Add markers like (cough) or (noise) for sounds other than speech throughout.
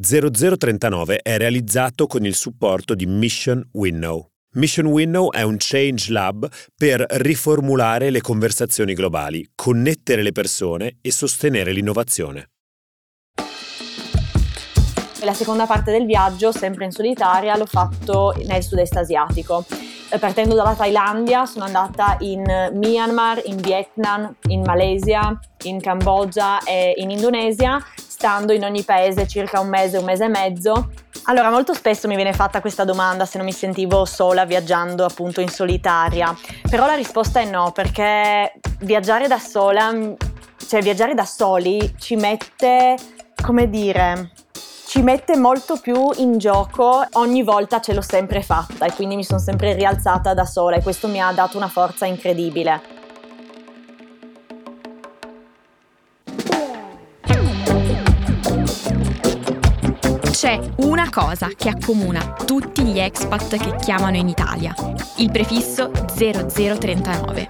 0039 è realizzato con il supporto di Mission Winnow. Mission Winnow è un change lab per riformulare le conversazioni globali, connettere le persone e sostenere l'innovazione. La seconda parte del viaggio, sempre in solitaria, l'ho fatto nel sud-est asiatico. Eh, partendo dalla Thailandia sono andata in Myanmar, in Vietnam, in Malesia, in Cambogia e in Indonesia, stando in ogni paese circa un mese, un mese e mezzo. Allora, molto spesso mi viene fatta questa domanda se non mi sentivo sola viaggiando appunto in solitaria, però la risposta è no, perché viaggiare da sola, cioè viaggiare da soli ci mette, come dire, ci mette molto più in gioco, ogni volta ce l'ho sempre fatta e quindi mi sono sempre rialzata da sola e questo mi ha dato una forza incredibile. C'è una cosa che accomuna tutti gli expat che chiamano in Italia, il prefisso 0039.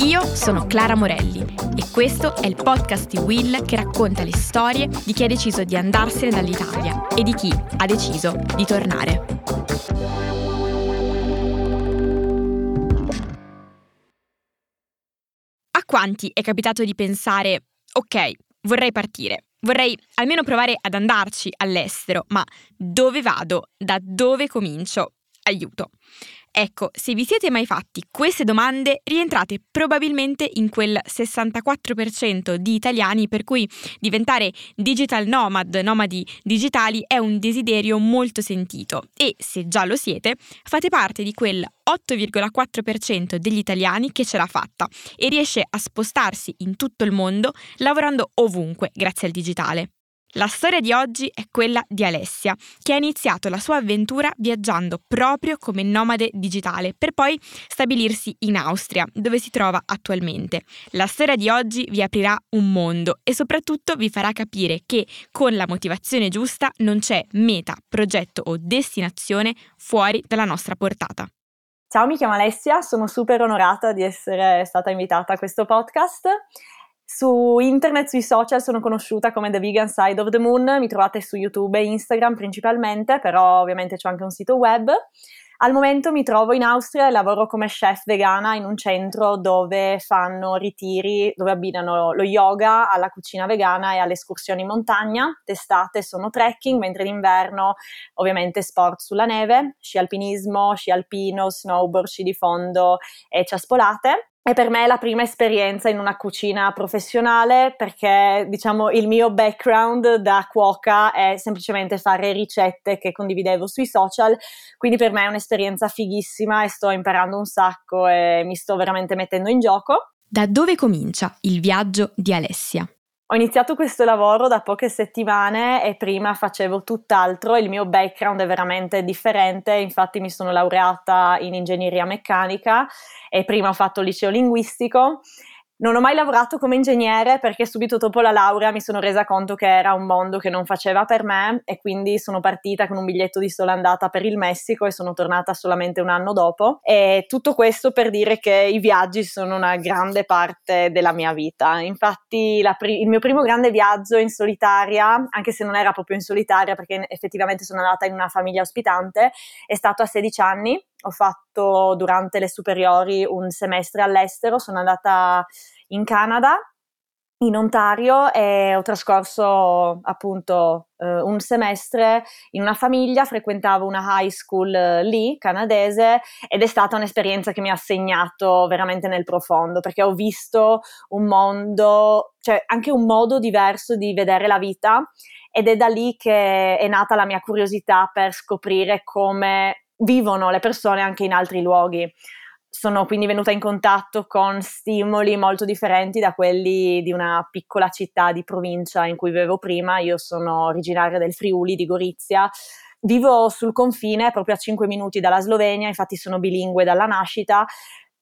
Io sono Clara Morelli e questo è il podcast di Will che racconta le storie di chi ha deciso di andarsene dall'Italia e di chi ha deciso di tornare. A quanti è capitato di pensare, ok, vorrei partire, vorrei almeno provare ad andarci all'estero, ma dove vado? Da dove comincio? Aiuto. Ecco, se vi siete mai fatti queste domande, rientrate probabilmente in quel 64% di italiani per cui diventare digital nomad, nomadi digitali, è un desiderio molto sentito e se già lo siete, fate parte di quel 8,4% degli italiani che ce l'ha fatta e riesce a spostarsi in tutto il mondo lavorando ovunque grazie al digitale. La storia di oggi è quella di Alessia, che ha iniziato la sua avventura viaggiando proprio come nomade digitale, per poi stabilirsi in Austria, dove si trova attualmente. La storia di oggi vi aprirà un mondo e soprattutto vi farà capire che con la motivazione giusta non c'è meta, progetto o destinazione fuori dalla nostra portata. Ciao, mi chiamo Alessia, sono super onorata di essere stata invitata a questo podcast. Su internet, sui social sono conosciuta come The Vegan Side of the Moon, mi trovate su YouTube e Instagram principalmente, però ovviamente c'è anche un sito web. Al momento mi trovo in Austria e lavoro come chef vegana in un centro dove fanno ritiri, dove abbinano lo yoga alla cucina vegana e alle escursioni in montagna. D'estate sono trekking, mentre d'inverno ovviamente sport sulla neve, sci alpinismo, sci alpino, snowboard, sci di fondo e ciaspolate. E per me è la prima esperienza in una cucina professionale perché, diciamo, il mio background da cuoca è semplicemente fare ricette che condividevo sui social, quindi per me è un'esperienza fighissima e sto imparando un sacco e mi sto veramente mettendo in gioco. Da dove comincia il viaggio di Alessia? Ho iniziato questo lavoro da poche settimane e prima facevo tutt'altro, il mio background è veramente differente, infatti mi sono laureata in ingegneria meccanica e prima ho fatto liceo linguistico non ho mai lavorato come ingegnere perché subito dopo la laurea mi sono resa conto che era un mondo che non faceva per me e quindi sono partita con un biglietto di sola andata per il Messico e sono tornata solamente un anno dopo. E tutto questo per dire che i viaggi sono una grande parte della mia vita. Infatti pri- il mio primo grande viaggio in solitaria, anche se non era proprio in solitaria perché effettivamente sono andata in una famiglia ospitante, è stato a 16 anni ho fatto durante le superiori un semestre all'estero, sono andata in Canada, in Ontario e ho trascorso appunto eh, un semestre in una famiglia, frequentavo una high school eh, lì, canadese, ed è stata un'esperienza che mi ha segnato veramente nel profondo, perché ho visto un mondo, cioè anche un modo diverso di vedere la vita ed è da lì che è nata la mia curiosità per scoprire come vivono le persone anche in altri luoghi. Sono quindi venuta in contatto con stimoli molto differenti da quelli di una piccola città di provincia in cui vivevo prima. Io sono originaria del Friuli, di Gorizia. Vivo sul confine, proprio a 5 minuti dalla Slovenia, infatti sono bilingue dalla nascita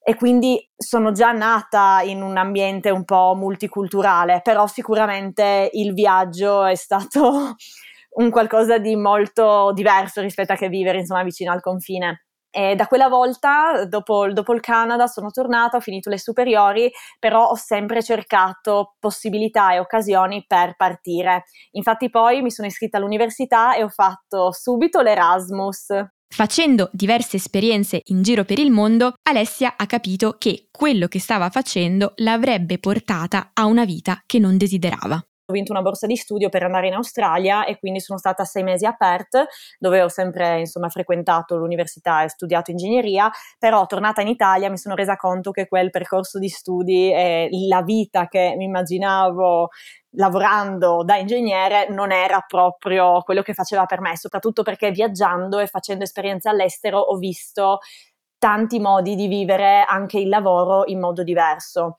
e quindi sono già nata in un ambiente un po' multiculturale, però sicuramente il viaggio è stato (laughs) un qualcosa di molto diverso rispetto a che vivere insomma vicino al confine. E da quella volta, dopo, dopo, il Canada, sono tornata, ho finito le superiori, però ho sempre cercato possibilità e occasioni per partire. Infatti poi mi sono iscritta all'università e ho fatto subito l'Erasmus. Facendo diverse esperienze in giro per il mondo, Alessia ha capito che quello che stava facendo l'avrebbe portata a una vita che non desiderava ho vinto una borsa di studio per andare in Australia e quindi sono stata sei mesi a Perth, dove ho sempre insomma, frequentato l'università e studiato ingegneria, però tornata in Italia mi sono resa conto che quel percorso di studi e la vita che mi immaginavo lavorando da ingegnere non era proprio quello che faceva per me, soprattutto perché viaggiando e facendo esperienze all'estero ho visto tanti modi di vivere anche il lavoro in modo diverso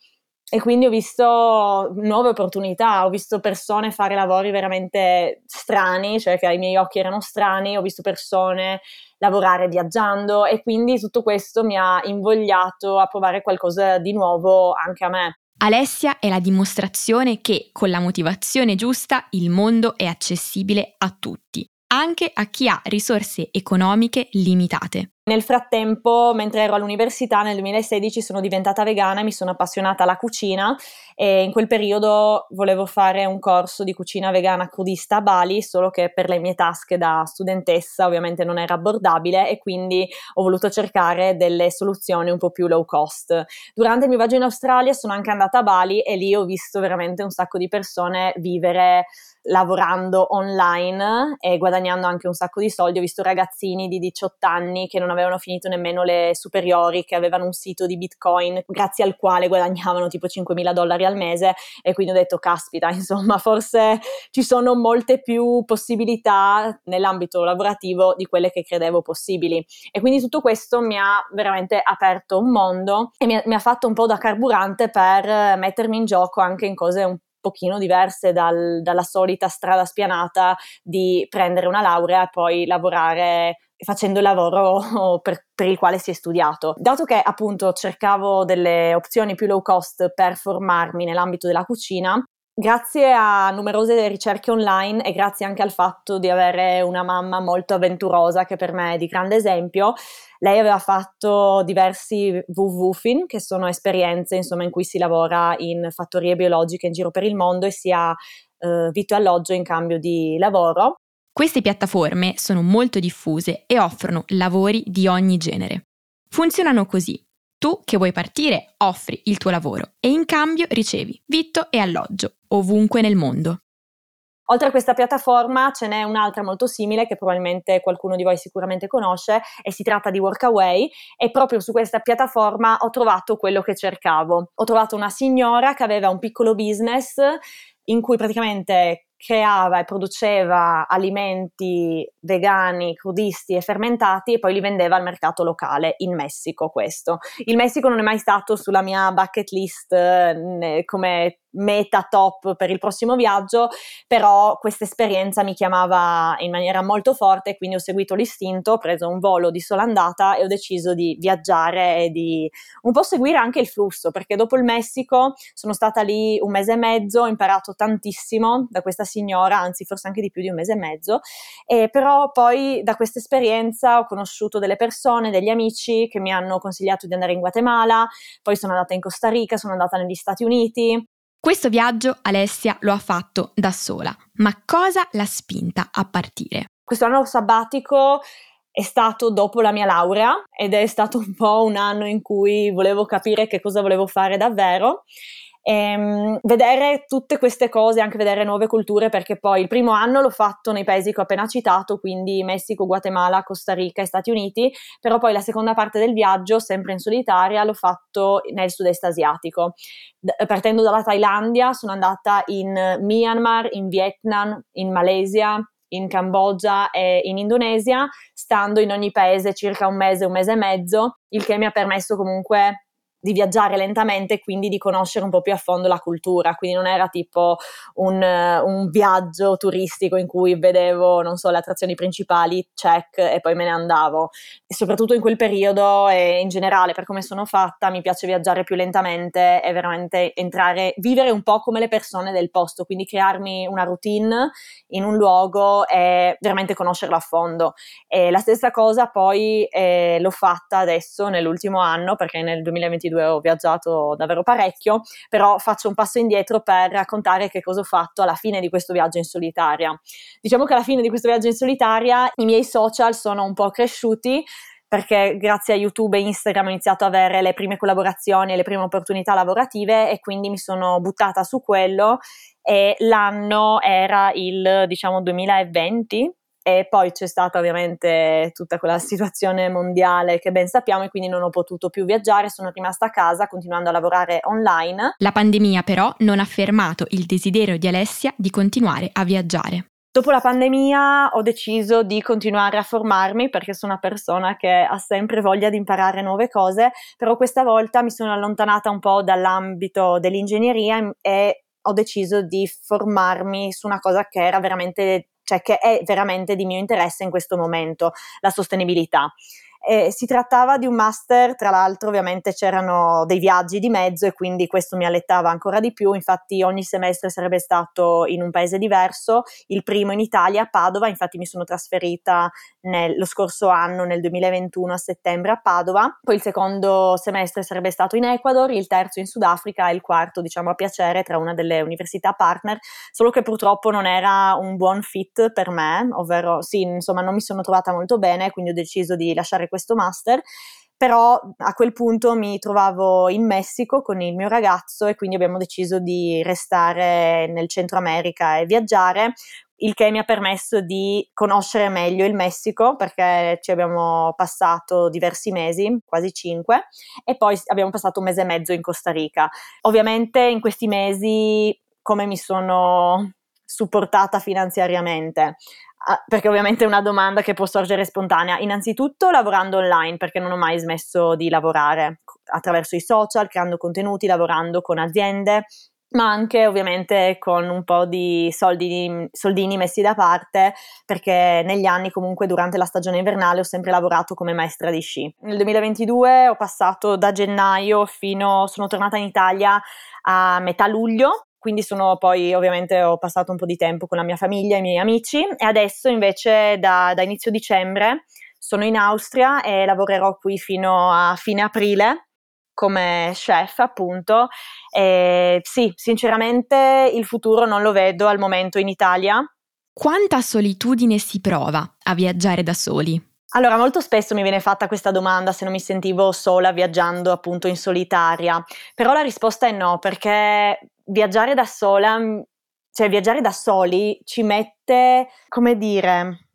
e quindi ho visto nuove opportunità, ho visto persone fare lavori veramente strani, cioè che ai miei occhi erano strani, ho visto persone lavorare viaggiando e quindi tutto questo mi ha invogliato a provare qualcosa di nuovo anche a me. Alessia è la dimostrazione che con la motivazione giusta il mondo è accessibile a tutti, anche a chi ha risorse economiche limitate. Nel frattempo, mentre ero all'università nel 2016, sono diventata vegana e mi sono appassionata alla cucina e in quel periodo volevo fare un corso di cucina vegana crudista a Bali, solo che per le mie tasche da studentessa ovviamente non era abbordabile e quindi ho voluto cercare delle soluzioni un po' più low cost. Durante il mio viaggio in Australia sono anche andata a Bali e lì ho visto veramente un sacco di persone vivere lavorando online e guadagnando anche un sacco di soldi. Ho visto ragazzini di 18 anni che non avevano finito nemmeno le superiori, che avevano un sito di Bitcoin grazie al quale guadagnavano tipo 5.000 dollari al mese e quindi ho detto caspita, (laughs) insomma, forse ci sono molte più possibilità nell'ambito lavorativo di quelle che credevo possibili. E quindi tutto questo mi ha veramente aperto un mondo e mi ha, mi ha fatto un po' da carburante per mettermi in gioco anche in cose un pochino diverse dal, dalla solita strada spianata di prendere una laurea e poi lavorare facendo il lavoro (laughs) per, per, il quale si è studiato. Dato che appunto cercavo delle opzioni più low cost per formarmi nell'ambito della cucina, grazie a numerose ricerche online e grazie anche al fatto di avere una mamma molto avventurosa che per me è di grande esempio, lei aveva fatto diversi WWFIN, che sono esperienze insomma, in cui si lavora in fattorie biologiche in giro per il mondo e si ha eh, vitto e alloggio in cambio di lavoro. Queste piattaforme sono molto diffuse e offrono lavori di ogni genere. Funzionano così. Tu che vuoi partire offri il tuo lavoro e in cambio ricevi vitto e alloggio ovunque nel mondo. Oltre a questa piattaforma ce n'è un'altra molto simile che probabilmente qualcuno di voi sicuramente conosce e si tratta di Workaway e proprio su questa piattaforma ho trovato quello che cercavo. Ho trovato una signora che aveva un piccolo business in cui praticamente creava e produceva alimenti vegani, crudisti e fermentati e poi li vendeva al mercato locale in Messico questo. Il Messico non è mai stato sulla mia bucket list eh, come meta top per il prossimo viaggio, però questa esperienza mi chiamava in maniera molto forte, quindi ho seguito l'istinto, ho preso un volo di sola andata e ho deciso di viaggiare e di un po' seguire anche il flusso, perché dopo il Messico sono stata lì un mese e mezzo, ho imparato tantissimo da questa signora, anzi forse anche di più di un mese e mezzo, e però poi da questa esperienza ho conosciuto delle persone, degli amici che mi hanno consigliato di andare in Guatemala, poi sono andata in Costa Rica, sono andata negli Stati Uniti, questo viaggio Alessia lo ha fatto da sola, ma cosa l'ha spinta a partire? Questo anno sabbatico è stato dopo la mia laurea ed è stato un po' un anno in cui volevo capire che cosa volevo fare davvero ehm, vedere tutte queste cose, anche vedere nuove culture, perché poi il primo anno l'ho fatto nei paesi che ho appena citato, quindi Messico, Guatemala, Costa Rica e Stati Uniti, però poi la seconda parte del viaggio, sempre in solitaria, l'ho fatto nel sud-est asiatico. D- partendo dalla Thailandia, sono andata in Myanmar, in Vietnam, in Malesia, in Cambogia e in Indonesia, stando in ogni paese circa un mese, un mese e mezzo, il che mi ha permesso comunque di viaggiare lentamente e quindi di conoscere un po' più a fondo la cultura, quindi non era tipo un, un, viaggio turistico in cui vedevo, non so, le attrazioni principali, check e poi me ne andavo. E soprattutto in quel periodo e in generale per come sono fatta mi piace viaggiare più lentamente e veramente entrare, vivere un po' come le persone del posto, quindi crearmi una routine in un luogo e veramente conoscerlo a fondo. E la stessa cosa poi eh, l'ho fatta adesso nell'ultimo anno perché nel 2022 dove ho viaggiato davvero parecchio, però faccio un passo indietro per raccontare che cosa ho fatto alla fine di questo viaggio in solitaria. Diciamo che alla fine di questo viaggio in solitaria i miei social sono un po' cresciuti perché grazie a YouTube e Instagram ho iniziato ad avere le prime collaborazioni e le prime opportunità lavorative e quindi mi sono buttata su quello e l'anno era il diciamo 2020 e poi c'è stata ovviamente tutta quella situazione mondiale che ben sappiamo e quindi non ho potuto più viaggiare, sono rimasta a casa continuando a lavorare online. La pandemia però non ha fermato il desiderio di Alessia di continuare a viaggiare. Dopo la pandemia ho deciso di continuare a formarmi perché sono una persona che ha sempre voglia di imparare nuove cose, però questa volta mi sono allontanata un po' dall'ambito dell'ingegneria e ho deciso di formarmi su una cosa che era veramente cioè che è veramente di mio interesse in questo momento, la sostenibilità. Eh, si trattava di un master, tra l'altro ovviamente c'erano dei viaggi di mezzo e quindi questo mi allettava ancora di più, infatti ogni semestre sarebbe stato in un paese diverso, il primo in Italia, a Padova, infatti mi sono trasferita nel, lo scorso anno, nel 2021 a settembre a Padova, poi il secondo semestre sarebbe stato in Ecuador, il terzo in Sudafrica e il quarto diciamo a piacere tra una delle università partner, solo che purtroppo non era un buon fit per me, ovvero sì, insomma non mi sono trovata molto bene, quindi ho deciso di lasciare questo master però a quel punto mi trovavo in Messico con il mio ragazzo e quindi abbiamo deciso di restare nel Centro America e viaggiare il che mi ha permesso di conoscere meglio il Messico perché ci abbiamo passato diversi mesi, quasi cinque, e poi abbiamo passato un mese e mezzo in Costa Rica. Ovviamente in questi mesi come mi sono supportata finanziariamente? Ah, perché ovviamente è una domanda che può sorgere spontanea. Innanzitutto lavorando online, perché non ho mai smesso di lavorare attraverso i social, creando contenuti, lavorando con aziende, ma anche ovviamente con un po' di soldi, soldini messi da parte, perché negli anni comunque durante la stagione invernale ho sempre lavorato come maestra di sci. Nel 2022 ho passato da gennaio fino, sono tornata in Italia a metà luglio quindi sono poi ovviamente ho passato un po' di tempo con la mia famiglia e i miei amici e adesso invece da, da inizio dicembre sono in Austria e lavorerò qui fino a fine aprile come chef appunto. E sì sinceramente il futuro non lo vedo al momento in Italia. Quanta solitudine si prova a viaggiare da soli? Allora, molto spesso mi viene fatta questa domanda se non mi sentivo sola viaggiando appunto in solitaria, però la risposta è no, perché viaggiare da sola, cioè viaggiare da soli ci mette, come dire,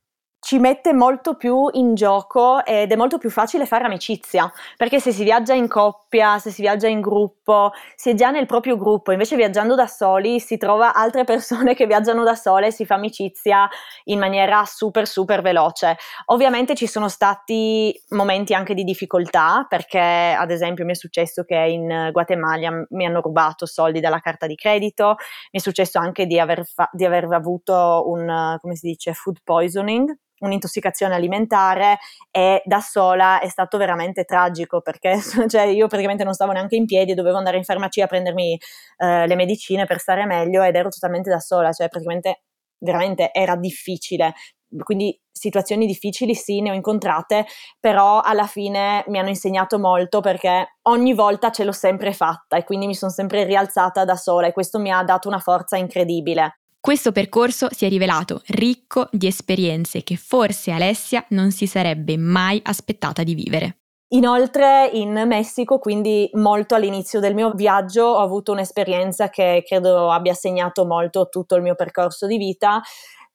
ci mette molto più in gioco ed è molto più facile fare amicizia, perché se si viaggia in coppia, se si viaggia in gruppo, si è già nel proprio gruppo, invece viaggiando da soli si trova altre persone che viaggiano da sole e si fa amicizia in maniera super super veloce. Ovviamente ci sono stati momenti anche di difficoltà, perché ad esempio mi è successo che in Guatemala mi hanno rubato soldi dalla carta di credito, mi è successo anche di aver, fa- di aver avuto un, come si dice, food poisoning, un'intossicazione alimentare e da sola è stato veramente tragico perché (laughs) cioè, io praticamente non stavo neanche in piedi, dovevo andare in farmacia a prendermi eh, le medicine per stare meglio ed ero totalmente da sola, cioè praticamente veramente era difficile. Quindi situazioni difficili sì, ne ho incontrate, però alla fine mi hanno insegnato molto perché ogni volta ce l'ho sempre fatta e quindi mi sono sempre rialzata da sola e questo mi ha dato una forza incredibile. Questo percorso si è rivelato ricco di esperienze che forse Alessia non si sarebbe mai aspettata di vivere. Inoltre in Messico, quindi molto all'inizio del mio viaggio, ho avuto un'esperienza che credo abbia segnato molto tutto il mio percorso di vita.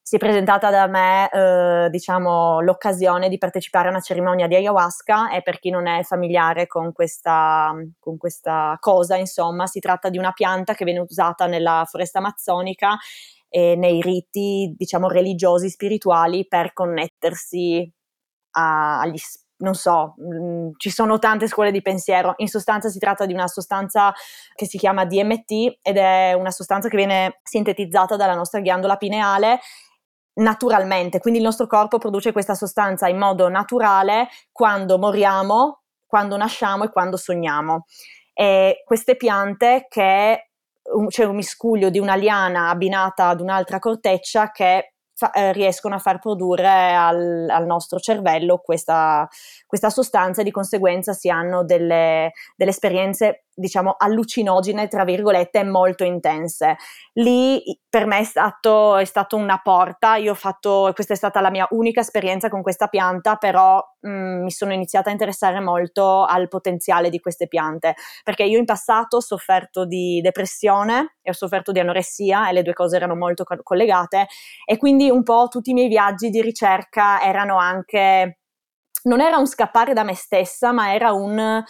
Si è presentata da me, eh, diciamo, l'occasione di partecipare a una cerimonia di ayahuasca e per chi non è familiare con questa, con questa cosa, insomma, si tratta di una pianta che viene usata nella foresta amazzonica e nei riti, diciamo, religiosi, spirituali per connettersi a, agli non so, mh, mm, ci sono tante scuole di pensiero. In sostanza si tratta di una sostanza che si chiama DMT ed è una sostanza che viene sintetizzata dalla nostra ghiandola pineale naturalmente, quindi il nostro corpo produce questa sostanza in modo naturale quando moriamo, quando nasciamo e quando sogniamo. E queste piante che c'è un miscuglio di una liana abbinata ad un'altra corteccia che fa, eh, riescono a far produrre al, al nostro cervello questa, questa, sostanza e di conseguenza si hanno delle, delle esperienze diciamo allucinogene tra virgolette molto intense. Lì per me è stato, è stato una porta. Io ho fatto questa è stata la mia unica esperienza con questa pianta però mh, mm, mi sono iniziata a interessare molto al potenziale di queste piante. Perché io in passato ho sofferto di depressione e ho sofferto di anoressia e le due cose erano molto co- collegate. E quindi un po' tutti i miei viaggi di ricerca erano anche non era un scappare da me stessa ma era un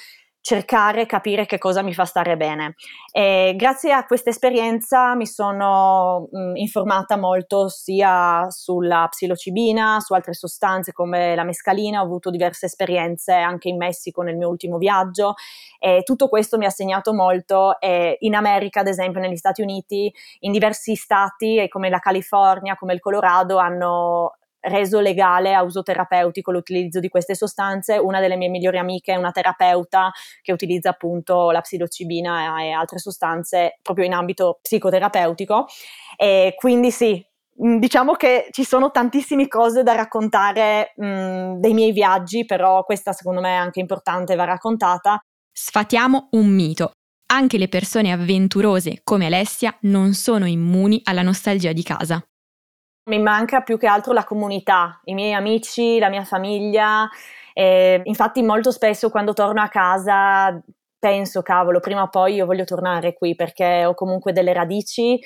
cercare, capire che cosa mi fa stare bene. E grazie a questa esperienza mi sono mh, informata molto sia sulla psilocibina, su altre sostanze come la mescalina, ho avuto diverse esperienze anche in Messico nel mio ultimo viaggio e tutto questo mi ha segnato molto e in America, ad esempio negli Stati Uniti, in diversi stati come la California, come il Colorado hanno reso legale a uso terapeutico l'utilizzo di queste sostanze. Una delle mie migliori amiche è una terapeuta che utilizza appunto la psilocibina e altre sostanze proprio in ambito psicoterapeutico. E quindi sì, mm, diciamo che ci sono tantissime cose da raccontare mh, mm, dei miei viaggi, però questa secondo me è anche importante, va raccontata. Sfatiamo un mito. Anche le persone avventurose come Alessia non sono immuni alla nostalgia di casa. Mi manca più che altro la comunità, i miei amici, la mia famiglia. E infatti molto spesso quando torno a casa penso, cavolo, prima o poi io voglio tornare qui perché ho comunque delle radici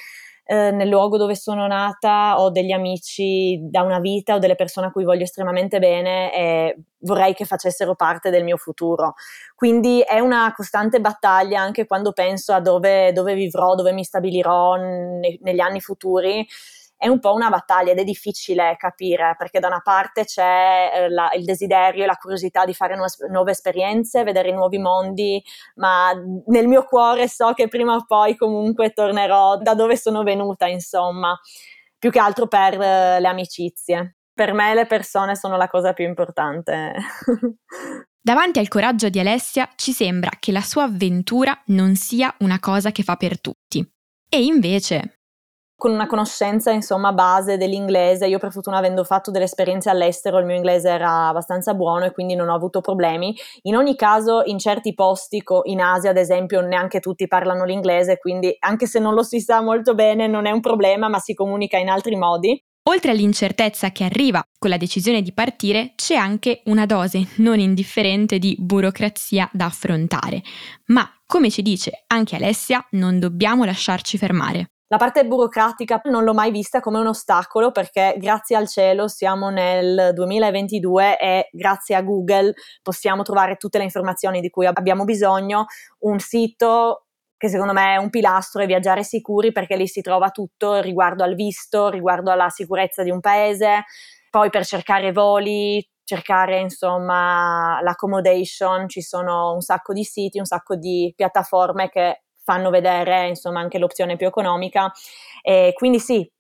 eh, nel luogo dove sono nata, ho degli amici da una vita, ho delle persone a cui voglio estremamente bene e vorrei che facessero parte del mio futuro. Quindi è una costante battaglia anche quando penso a dove, dove vivrò, dove mi stabilirò ne, negli anni futuri è un po' una battaglia ed è difficile capire perché da una parte c'è eh, la, il desiderio e la curiosità di fare nuove, nuove, esperienze, vedere nuovi mondi, ma nel mio cuore so che prima o poi comunque tornerò da dove sono venuta, insomma, più che altro per eh, le amicizie. Per me le persone sono la cosa più importante. (laughs) Davanti al coraggio di Alessia ci sembra che la sua avventura non sia una cosa che fa per tutti. E invece con una conoscenza insomma base dell'inglese. Io per fortuna avendo fatto delle esperienze all'estero il mio inglese era abbastanza buono e quindi non ho avuto problemi. In ogni caso in certi posti, in Asia ad esempio, neanche tutti parlano l'inglese, quindi anche se non lo si sa molto bene non è un problema, ma si comunica in altri modi. Oltre all'incertezza che arriva con la decisione di partire, c'è anche una dose non indifferente di burocrazia da affrontare. Ma, come ci dice anche Alessia, non dobbiamo lasciarci fermare. La parte burocratica non l'ho mai vista come un ostacolo perché grazie al cielo siamo nel 2022 e grazie a Google possiamo trovare tutte le informazioni di cui abbiamo bisogno. Un sito che secondo me è un pilastro è Viaggiare Sicuri perché lì si trova tutto riguardo al visto, riguardo alla sicurezza di un paese. Poi per cercare voli, cercare insomma l'accommodation, ci sono un sacco di siti, un sacco di piattaforme che fanno vedere insomma anche l'opzione più economica. E quindi sì,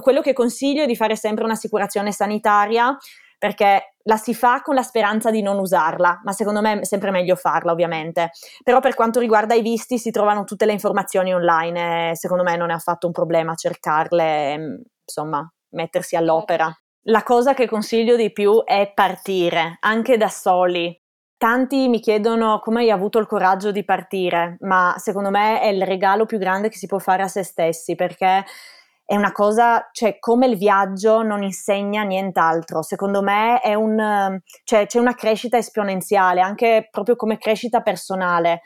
quello che consiglio è di fare sempre un'assicurazione sanitaria perché la si fa con la speranza di non usarla, ma secondo me è sempre meglio farla ovviamente. Però per quanto riguarda i visti si trovano tutte le informazioni online e secondo me non è affatto un problema cercarle, insomma, mettersi all'opera. La cosa che consiglio di più è partire, anche da soli, Tanti mi chiedono come hai avuto il coraggio di partire, ma secondo me è il regalo più grande che si può fare a se stessi perché è una cosa, cioè come il viaggio non insegna nient'altro, secondo me un, cioè, c'è una crescita esponenziale, anche proprio come crescita personale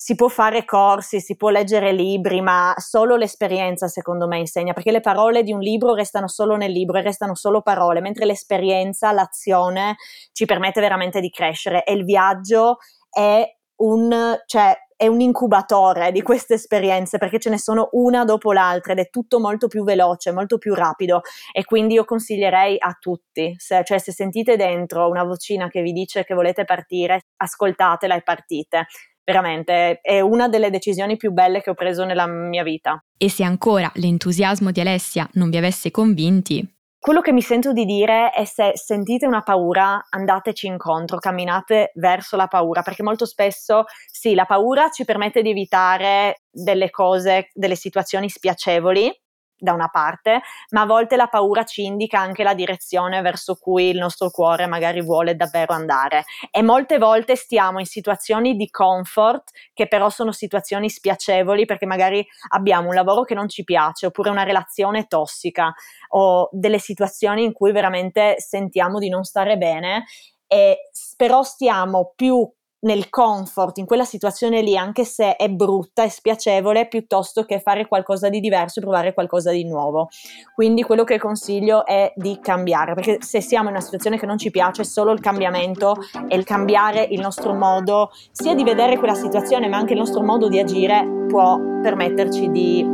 si può fare corsi, si può leggere libri, ma solo l'esperienza secondo me insegna, perché le parole di un libro restano solo nel libro e restano solo parole, mentre l'esperienza, l'azione ci permette veramente di crescere e il viaggio è un, cioè, è un incubatore di queste esperienze perché ce ne sono una dopo l'altra ed è tutto molto più veloce, molto più rapido e quindi io consiglierei a tutti, se, cioè se sentite dentro una vocina che vi dice che volete partire, ascoltatela e partite. Veramente è una delle decisioni più belle che ho preso nella mia vita. E se ancora l'entusiasmo di Alessia non vi avesse convinti, quello che mi sento di dire è se sentite una paura, andateci incontro, camminate verso la paura, perché molto spesso sì, la paura ci permette di evitare delle cose, delle situazioni spiacevoli, da una parte, ma a volte la paura ci indica anche la direzione verso cui il nostro cuore magari vuole davvero andare. E molte volte stiamo in situazioni di comfort che però sono situazioni spiacevoli perché magari abbiamo un lavoro che non ci piace oppure una relazione tossica o delle situazioni in cui veramente sentiamo di non stare bene e però stiamo più nel comfort, in quella situazione lì, anche se è brutta e spiacevole, piuttosto che fare qualcosa di diverso e provare qualcosa di nuovo. Quindi quello che consiglio è di cambiare, perché se siamo in una situazione che non ci piace, solo il cambiamento e il cambiare il nostro modo sia di vedere quella situazione, ma anche il nostro modo di agire può permetterci di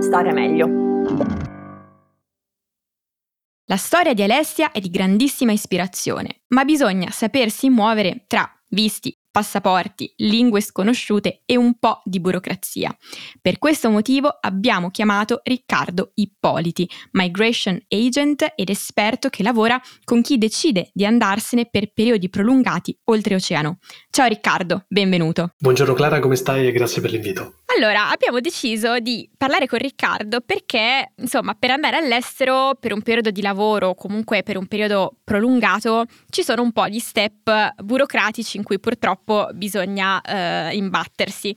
stare meglio. La storia di Alessia è di grandissima ispirazione, ma bisogna sapersi muovere tra visti, passaporti, lingue sconosciute e un po' di burocrazia. Per questo motivo abbiamo chiamato Riccardo Ippoliti, migration agent ed esperto che lavora con chi decide di andarsene per periodi prolungati oltreoceano. Ciao Riccardo, benvenuto. Buongiorno Clara, come stai e grazie per l'invito. Allora, abbiamo deciso di parlare con Riccardo perché, insomma, per andare all'estero per un periodo di lavoro o comunque per un periodo prolungato ci sono un po' di step burocratici in cui purtroppo bisogna eh, imbattersi.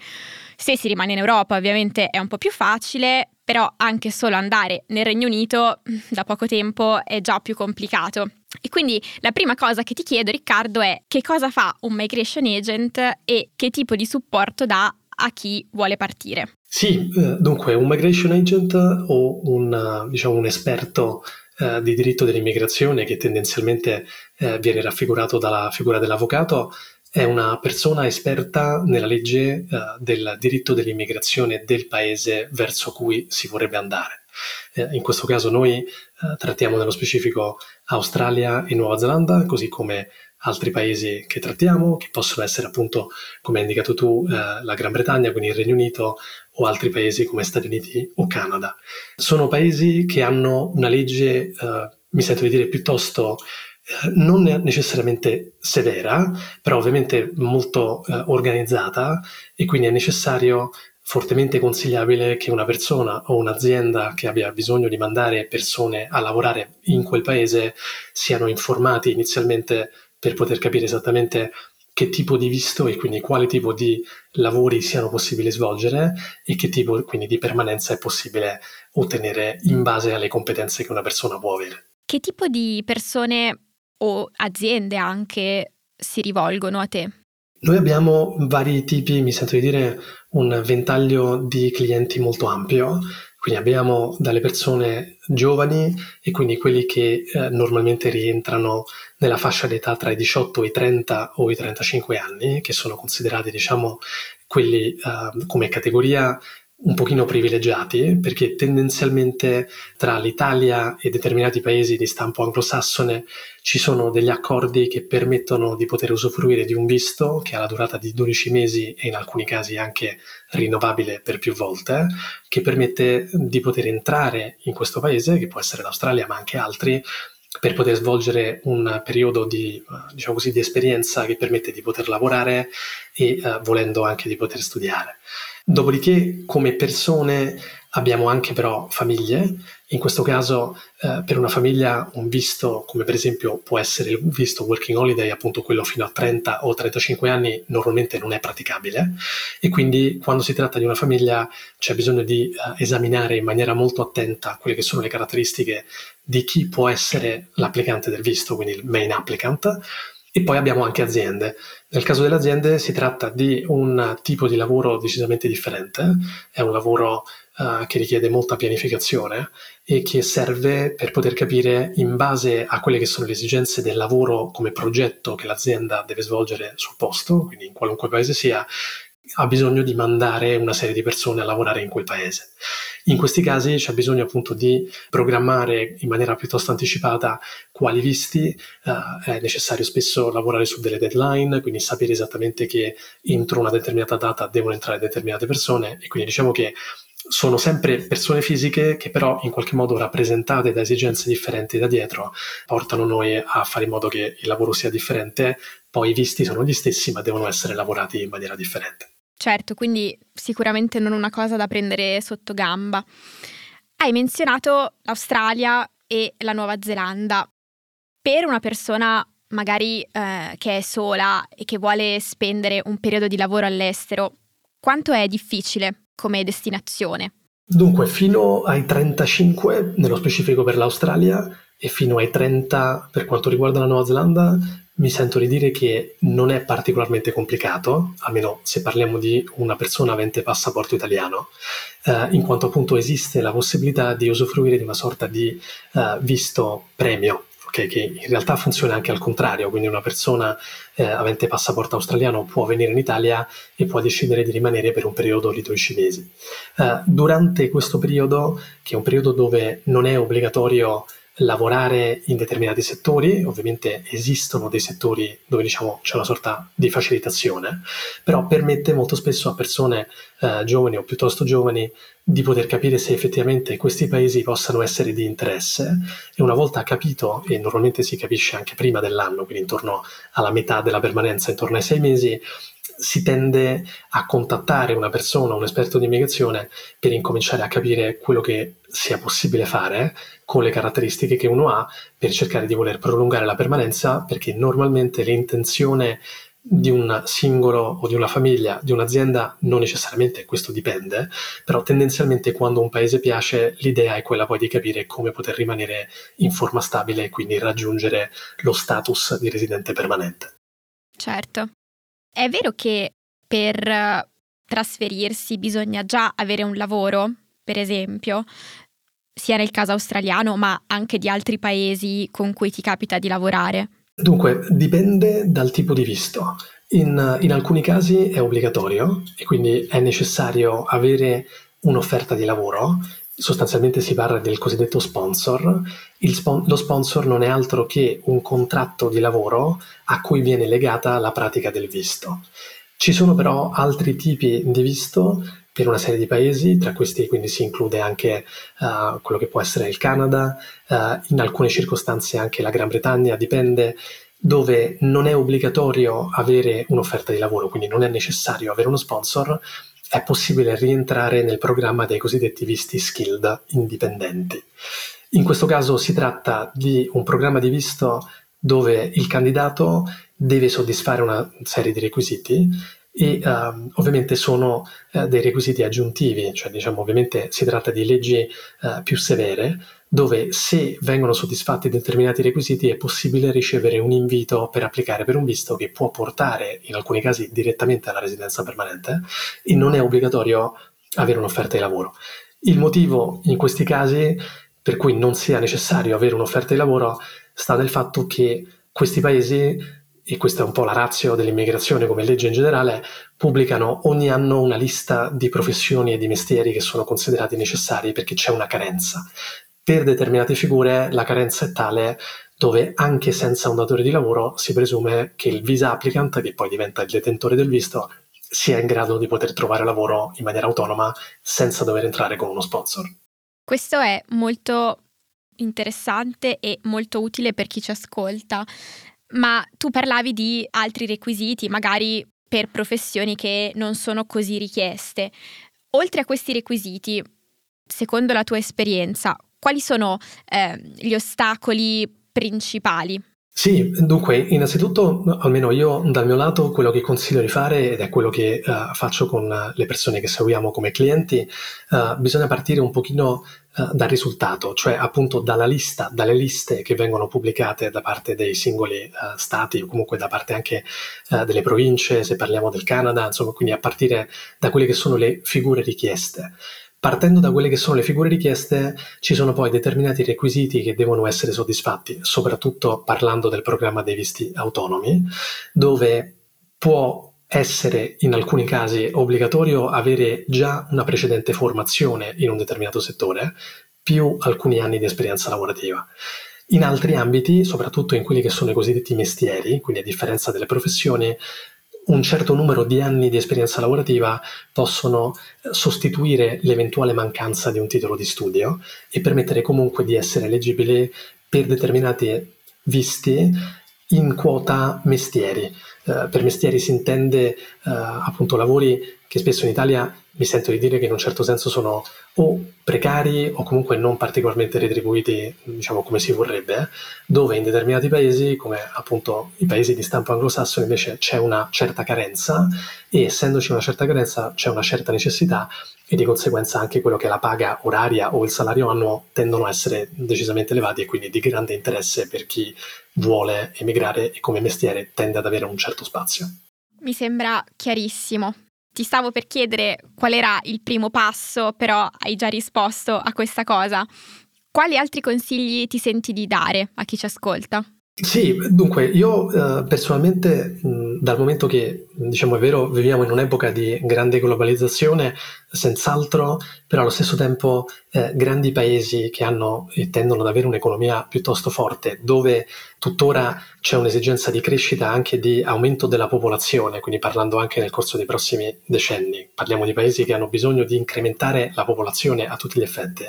Se si rimane in Europa ovviamente è un po' più facile, però anche solo andare nel Regno Unito (laughs) da poco tempo è già più complicato. E quindi la prima cosa che ti chiedo Riccardo è che cosa fa un migration agent e che tipo di supporto dà a chi vuole partire. Sì, eh, dunque un migration agent o un, diciamo, un esperto eh, di diritto dell'immigrazione che tendenzialmente eh, viene raffigurato dalla figura dell'avvocato è una persona esperta nella legge eh, del diritto dell'immigrazione del paese verso cui si vorrebbe andare. Eh, in questo caso noi eh, trattiamo nello specifico Australia e Nuova Zelanda, così come altri paesi che trattiamo, che possono essere appunto, come hai indicato tu, eh, la Gran Bretagna, quindi il Regno Unito o altri paesi come Stati Uniti o Canada. Sono paesi che hanno una legge, eh, mi sento di dire, piuttosto eh, non necessariamente severa, però ovviamente molto eh, organizzata e quindi è necessario fortemente consigliabile che una persona o un'azienda che abbia bisogno di mandare persone a lavorare in quel paese siano informati inizialmente per poter capire esattamente che tipo di visto e quindi quale tipo di lavori siano possibili svolgere e che tipo quindi di permanenza è possibile ottenere in base alle competenze che una persona può avere. Che tipo di persone o aziende anche si rivolgono a te? Noi abbiamo vari tipi, mi sento di dire, un ventaglio di clienti molto ampio quindi abbiamo dalle persone giovani e quindi quelli che eh, normalmente rientrano nella fascia d'età tra i 18 e i 30 o i 35 anni, che sono considerati diciamo quelli eh, come categoria un pochino privilegiati perché tendenzialmente tra l'Italia e determinati paesi di stampo anglosassone ci sono degli accordi che permettono di poter usufruire di un visto che ha la durata di 12 mesi e in alcuni casi anche rinnovabile per più volte, che permette di poter entrare in questo paese, che può essere l'Australia ma anche altri, per poter svolgere un periodo di, diciamo così, di esperienza che permette di poter lavorare e uh, volendo anche di poter studiare. Dopodiché, come persone, abbiamo anche però famiglie. In questo caso, eh, per una famiglia, un visto come per esempio può essere il visto working holiday, appunto quello fino a 30 o 35 anni, normalmente non è praticabile. E quindi, quando si tratta di una famiglia, c'è bisogno di eh, esaminare in maniera molto attenta quelle che sono le caratteristiche di chi può essere l'applicante del visto, quindi il main applicant e poi abbiamo anche aziende. Nel caso delle aziende si tratta di un tipo di lavoro decisamente differente, è un lavoro uh, che richiede molta pianificazione e che serve per poter capire in base a quelle che sono le esigenze del lavoro come progetto che l'azienda deve svolgere sul posto, quindi in qualunque paese sia, ha bisogno di mandare una serie di persone a lavorare in quel paese. In questi casi c'è bisogno appunto di programmare in maniera piuttosto anticipata quali visti, uh, è necessario spesso lavorare su delle deadline, quindi sapere esattamente che entro una determinata data devono entrare determinate persone e quindi diciamo che sono sempre persone fisiche che però in qualche modo rappresentate da esigenze differenti da dietro portano noi a fare in modo che il lavoro sia differente, poi i visti sono gli stessi ma devono essere lavorati in maniera differente. Certo, quindi sicuramente non una cosa da prendere sotto gamba. Hai menzionato l'Australia e la Nuova Zelanda. Per una persona magari eh, che è sola e che vuole spendere un periodo di lavoro all'estero, quanto è difficile come destinazione? Dunque, fino ai 35, nello specifico per l'Australia, e fino ai 30 per quanto riguarda la Nuova Zelanda, mi sento di dire che non è particolarmente complicato, almeno se parliamo di una persona avente passaporto italiano, eh, in quanto appunto esiste la possibilità di usufruire di una sorta di eh, visto premio, okay, che in realtà funziona anche al contrario, quindi una persona eh, avente passaporto australiano può venire in Italia e può decidere di rimanere per un periodo di 12 mesi. Eh, durante questo periodo, che è un periodo dove non è obbligatorio lavorare in determinati settori, ovviamente esistono dei settori dove diciamo c'è una sorta di facilitazione, però permette molto spesso a persone eh, giovani o piuttosto giovani di poter capire se effettivamente questi paesi possano essere di interesse. E una volta capito, e normalmente si capisce anche prima dell'anno, quindi intorno alla metà della permanenza, intorno ai sei mesi, si tende a contattare una persona, un esperto di immigrazione, per incominciare a capire quello che sia possibile fare con le caratteristiche che uno ha per cercare di voler prolungare la permanenza, perché normalmente l'intenzione di un singolo o di una famiglia, di un'azienda, non necessariamente questo dipende, però tendenzialmente quando un paese piace l'idea è quella poi di capire come poter rimanere in forma stabile e quindi raggiungere lo status di residente permanente. Certo. È vero che per eh, trasferirsi bisogna già avere un lavoro, per esempio, sia nel caso australiano, ma anche di altri paesi con cui ti capita di lavorare? Dunque, dipende dal tipo di visto. In, in, alcuni casi è obbligatorio e quindi è necessario avere un'offerta di lavoro. Sostanzialmente si parla del cosiddetto sponsor. Spon- lo sponsor non è altro che un contratto di lavoro a cui viene legata la pratica del visto. Ci sono però altri tipi di visto per una serie di paesi, tra questi quindi si include anche uh, quello che può essere il Canada, uh, in alcune circostanze anche la Gran Bretagna, dipende dove non è obbligatorio avere un'offerta di lavoro, quindi non è necessario avere uno sponsor, è possibile rientrare nel programma dei cosiddetti visti skilled indipendenti. In questo caso si tratta di un programma di visto dove il candidato deve soddisfare una serie di requisiti e uh, ovviamente sono uh, dei requisiti aggiuntivi, cioè diciamo ovviamente si tratta di leggi uh, più severe dove se vengono soddisfatti determinati requisiti è possibile ricevere un invito per applicare per un visto che può portare in alcuni casi direttamente alla residenza permanente e non è obbligatorio avere un'offerta di lavoro. Il motivo in questi casi per cui non sia necessario avere un'offerta di lavoro sta nel fatto che questi paesi, e questa è un po' la razio dell'immigrazione come legge in generale, pubblicano ogni anno una lista di professioni e di mestieri che sono considerati necessari perché c'è una carenza per determinate figure la carenza è tale dove anche senza un datore di lavoro si presume che il visa applicant, che poi diventa il detentore del visto, sia in grado di poter trovare lavoro in maniera autonoma senza dover entrare con uno sponsor. Questo è molto interessante e molto utile per chi ci ascolta, ma tu parlavi di altri requisiti, magari per professioni che non sono così richieste. Oltre a questi requisiti, secondo la tua esperienza, quali sono eh, gli ostacoli principali? Sì, dunque, innanzitutto, almeno io dal mio lato, quello che consiglio di fare, ed è quello che uh, faccio con le persone che seguiamo come clienti, uh, bisogna partire un pochino uh, dal risultato, cioè appunto dalla lista, dalle liste che vengono pubblicate da parte dei singoli stati o comunque da parte anche delle province, se parliamo del Canada, insomma, quindi a partire da quelle che sono le figure richieste. Partendo da quelle che sono le figure richieste, ci sono poi determinati requisiti che devono essere soddisfatti, soprattutto parlando del programma dei visti autonomi, dove può essere in alcuni casi obbligatorio avere già una precedente formazione in un determinato settore, più alcuni anni di esperienza lavorativa. In altri ambiti, soprattutto in quelli che sono i cosiddetti mestieri, quindi a differenza delle professioni, un certo numero di anni di esperienza lavorativa possono sostituire l'eventuale mancanza di un titolo di studio e permettere comunque di essere eleggibili per determinati visti in quota mestieri. Uh, per mestieri si intende uh, appunto lavori che spesso in Italia mi sento di dire che in un certo senso sono o precari o comunque non particolarmente retribuiti, diciamo come si vorrebbe, dove in determinati paesi, come appunto i paesi di stampo anglosassone, invece c'è una certa carenza e essendoci una certa carenza c'è una certa necessità e di conseguenza anche quello che è la paga oraria o il salario annuo tendono a essere decisamente elevati e quindi di grande interesse per chi vuole emigrare e come mestiere tende ad avere un certo spazio. Mi sembra chiarissimo. Ti stavo per chiedere qual era il primo passo, però hai già risposto a questa cosa. Quali altri consigli ti senti di dare a chi ci ascolta? Sì, dunque io eh, personalmente mh, dal momento che diciamo è vero viviamo in un'epoca di grande globalizzazione, senz'altro, però allo stesso tempo eh, grandi paesi che hanno e tendono ad avere un'economia piuttosto forte, dove tuttora c'è un'esigenza di crescita anche di aumento della popolazione, quindi parlando anche nel corso dei prossimi decenni, parliamo di paesi che hanno bisogno di incrementare la popolazione a tutti gli effetti,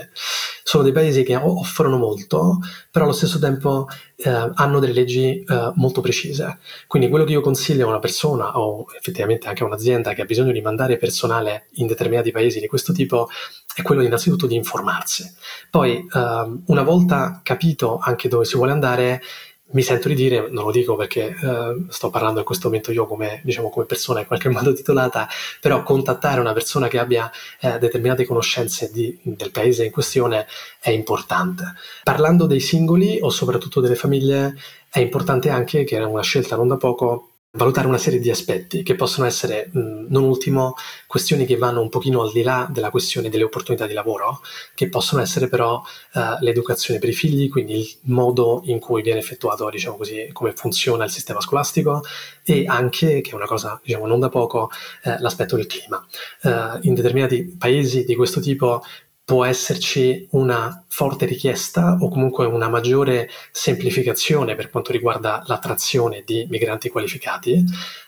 sono dei paesi che offrono molto, però allo stesso tempo eh, hanno delle leggi eh, molto precise. Quindi quello che io consiglio a una persona o effettivamente anche a un'azienda che ha bisogno di mandare personale in determinati paesi di questo tipo è quello innanzitutto di informarsi. Poi, eh, una volta capito anche dove si vuole andare, mi sento di dire, non lo dico perché eh, sto parlando in questo momento io come, diciamo, come persona in qualche (laughs) modo titolata, però contattare una persona che abbia eh, determinate conoscenze di, del paese in questione è importante. Parlando dei singoli o soprattutto delle famiglie, è importante anche, che è una scelta non da poco, valutare una serie di aspetti che possono essere, mh, non ultimo, questioni che vanno un pochino al di là della questione delle opportunità di lavoro, che possono essere però uh, l'educazione per i figli, quindi il modo in cui viene effettuato, diciamo così, come funziona il sistema scolastico e anche, che è una cosa, diciamo, non da poco, uh, l'aspetto del clima. Uh, in determinati paesi di questo tipo può esserci una forte richiesta o comunque una maggiore semplificazione per quanto riguarda l'attrazione di migranti qualificati.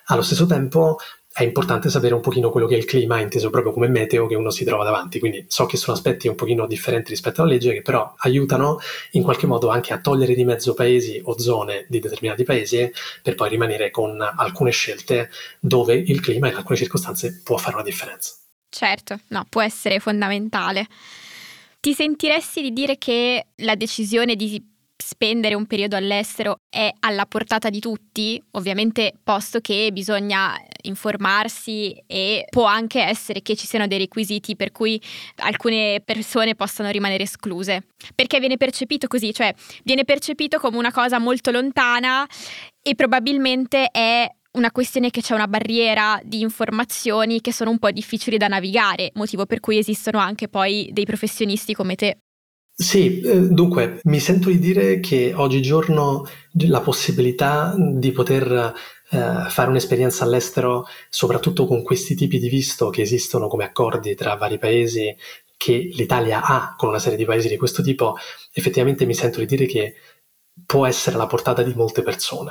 Allo stesso tempo è importante sapere un pochino quello che è il clima, inteso proprio come meteo che uno si trova davanti. Quindi so che sono aspetti un pochino differenti rispetto alla legge, che però aiutano in qualche modo anche a togliere di mezzo paesi o zone di determinati paesi per poi rimanere con alcune scelte dove il clima in alcune circostanze può fare una differenza. Certo, no, può essere fondamentale. Ti sentiresti di dire che la decisione di spendere un periodo all'estero è alla portata di tutti, ovviamente posto che bisogna informarsi e può anche essere che ci siano dei requisiti per cui alcune persone possano rimanere escluse, perché viene percepito così, cioè viene percepito come una cosa molto lontana e probabilmente è una questione che c'è una barriera di informazioni che sono un po' difficili da navigare, motivo per cui esistono anche poi dei professionisti come te. Sì, eh, dunque mi sento di dire che oggigiorno la possibilità di poter eh, fare un'esperienza all'estero, soprattutto con questi tipi di visto che esistono come accordi tra vari paesi che l'Italia ha con una serie di paesi di questo tipo, effettivamente mi sento di dire che può essere alla portata di molte persone.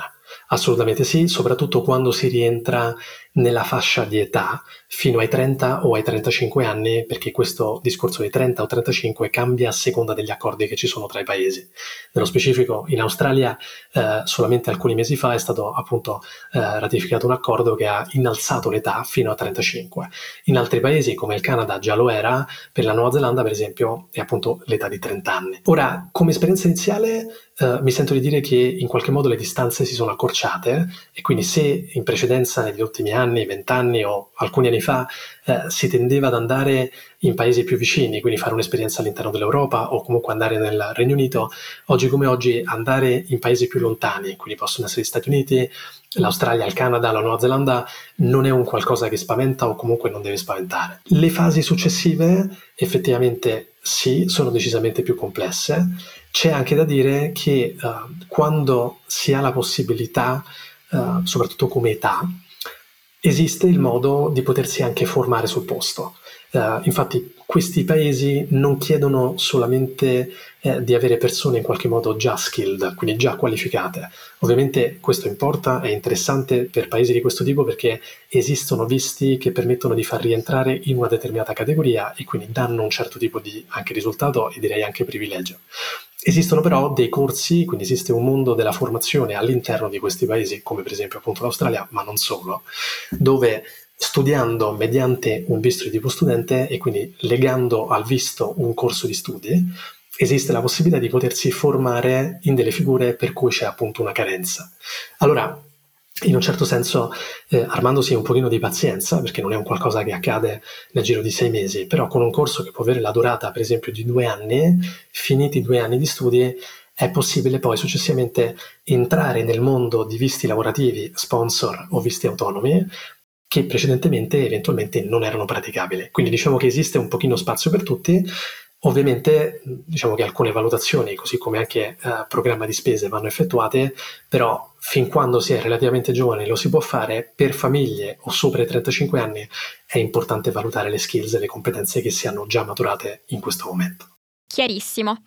Assolutamente sì, soprattutto quando si rientra nella fascia di età fino ai 30 o ai 35 anni, perché questo discorso dei 30 o 35 cambia a seconda degli accordi che ci sono tra i paesi. Nello specifico in Australia eh, solamente alcuni mesi fa è stato appunto eh, ratificato un accordo che ha innalzato l'età fino a 35. In altri paesi come il Canada già lo era, per la Nuova Zelanda per esempio è appunto l'età di 30 anni. Ora, come esperienza iniziale eh, mi sento di dire che in qualche modo le distanze si sono accorciate e quindi se in precedenza negli ultimi anni, vent'anni o alcuni anni fa eh, si tendeva ad andare in paesi più vicini, quindi fare un'esperienza all'interno dell'Europa o comunque andare nel Regno Unito, oggi come oggi andare in paesi più lontani, quindi possono essere gli Stati Uniti, l'Australia, il Canada, la Nuova Zelanda, non è un qualcosa che spaventa o comunque non deve spaventare. Le fasi successive effettivamente sì, sono decisamente più complesse. C'è anche da dire che uh, quando si ha la possibilità, uh, soprattutto come età, esiste il modo di potersi anche formare sul posto. Uh, infatti questi paesi non chiedono solamente eh, di avere persone in qualche modo già skilled, quindi già qualificate. Ovviamente questo importa, è interessante per paesi di questo tipo perché esistono visti che permettono di far rientrare in una determinata categoria e quindi danno un certo tipo di anche risultato e direi anche privilegio. Esistono però dei corsi, quindi esiste un mondo della formazione all'interno di questi paesi, come per esempio appunto l'Australia, ma non solo, dove studiando mediante un visto di tipo studente e quindi legando al visto un corso di studi, esiste la possibilità di potersi formare in delle figure per cui c'è appunto una carenza. Allora, in un certo senso eh, armandosi un pochino di pazienza, perché non è un qualcosa che accade nel giro di sei mesi, però con un corso che può avere la durata per esempio di due anni, finiti due anni di studi, è possibile poi successivamente entrare nel mondo di visti lavorativi, sponsor o visti autonomi, che precedentemente eventualmente non erano praticabili. Quindi diciamo che esiste un pochino spazio per tutti. Ovviamente diciamo che alcune valutazioni, così come anche eh, programma di spese, vanno effettuate, però fin quando si è relativamente giovani lo si può fare, per famiglie o sopra i 35 anni è importante valutare le skills e le competenze che si hanno già maturate in questo momento. Chiarissimo.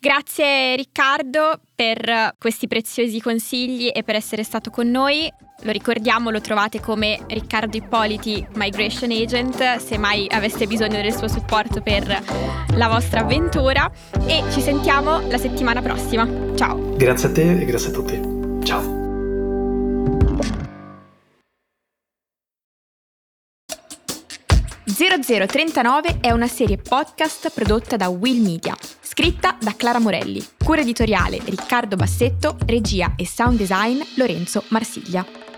Grazie Riccardo per questi preziosi consigli e per essere stato con noi. Lo ricordiamo, lo trovate come Riccardo Ippoliti Migration Agent se mai aveste bisogno del suo supporto per la vostra avventura e ci sentiamo la settimana prossima. Ciao. Grazie a te e grazie a tutti. Ciao. «0039» è una serie podcast prodotta da Will Media, scritta da Clara Morelli, cura editoriale Riccardo Bassetto, regia e sound design Lorenzo Marsiglia.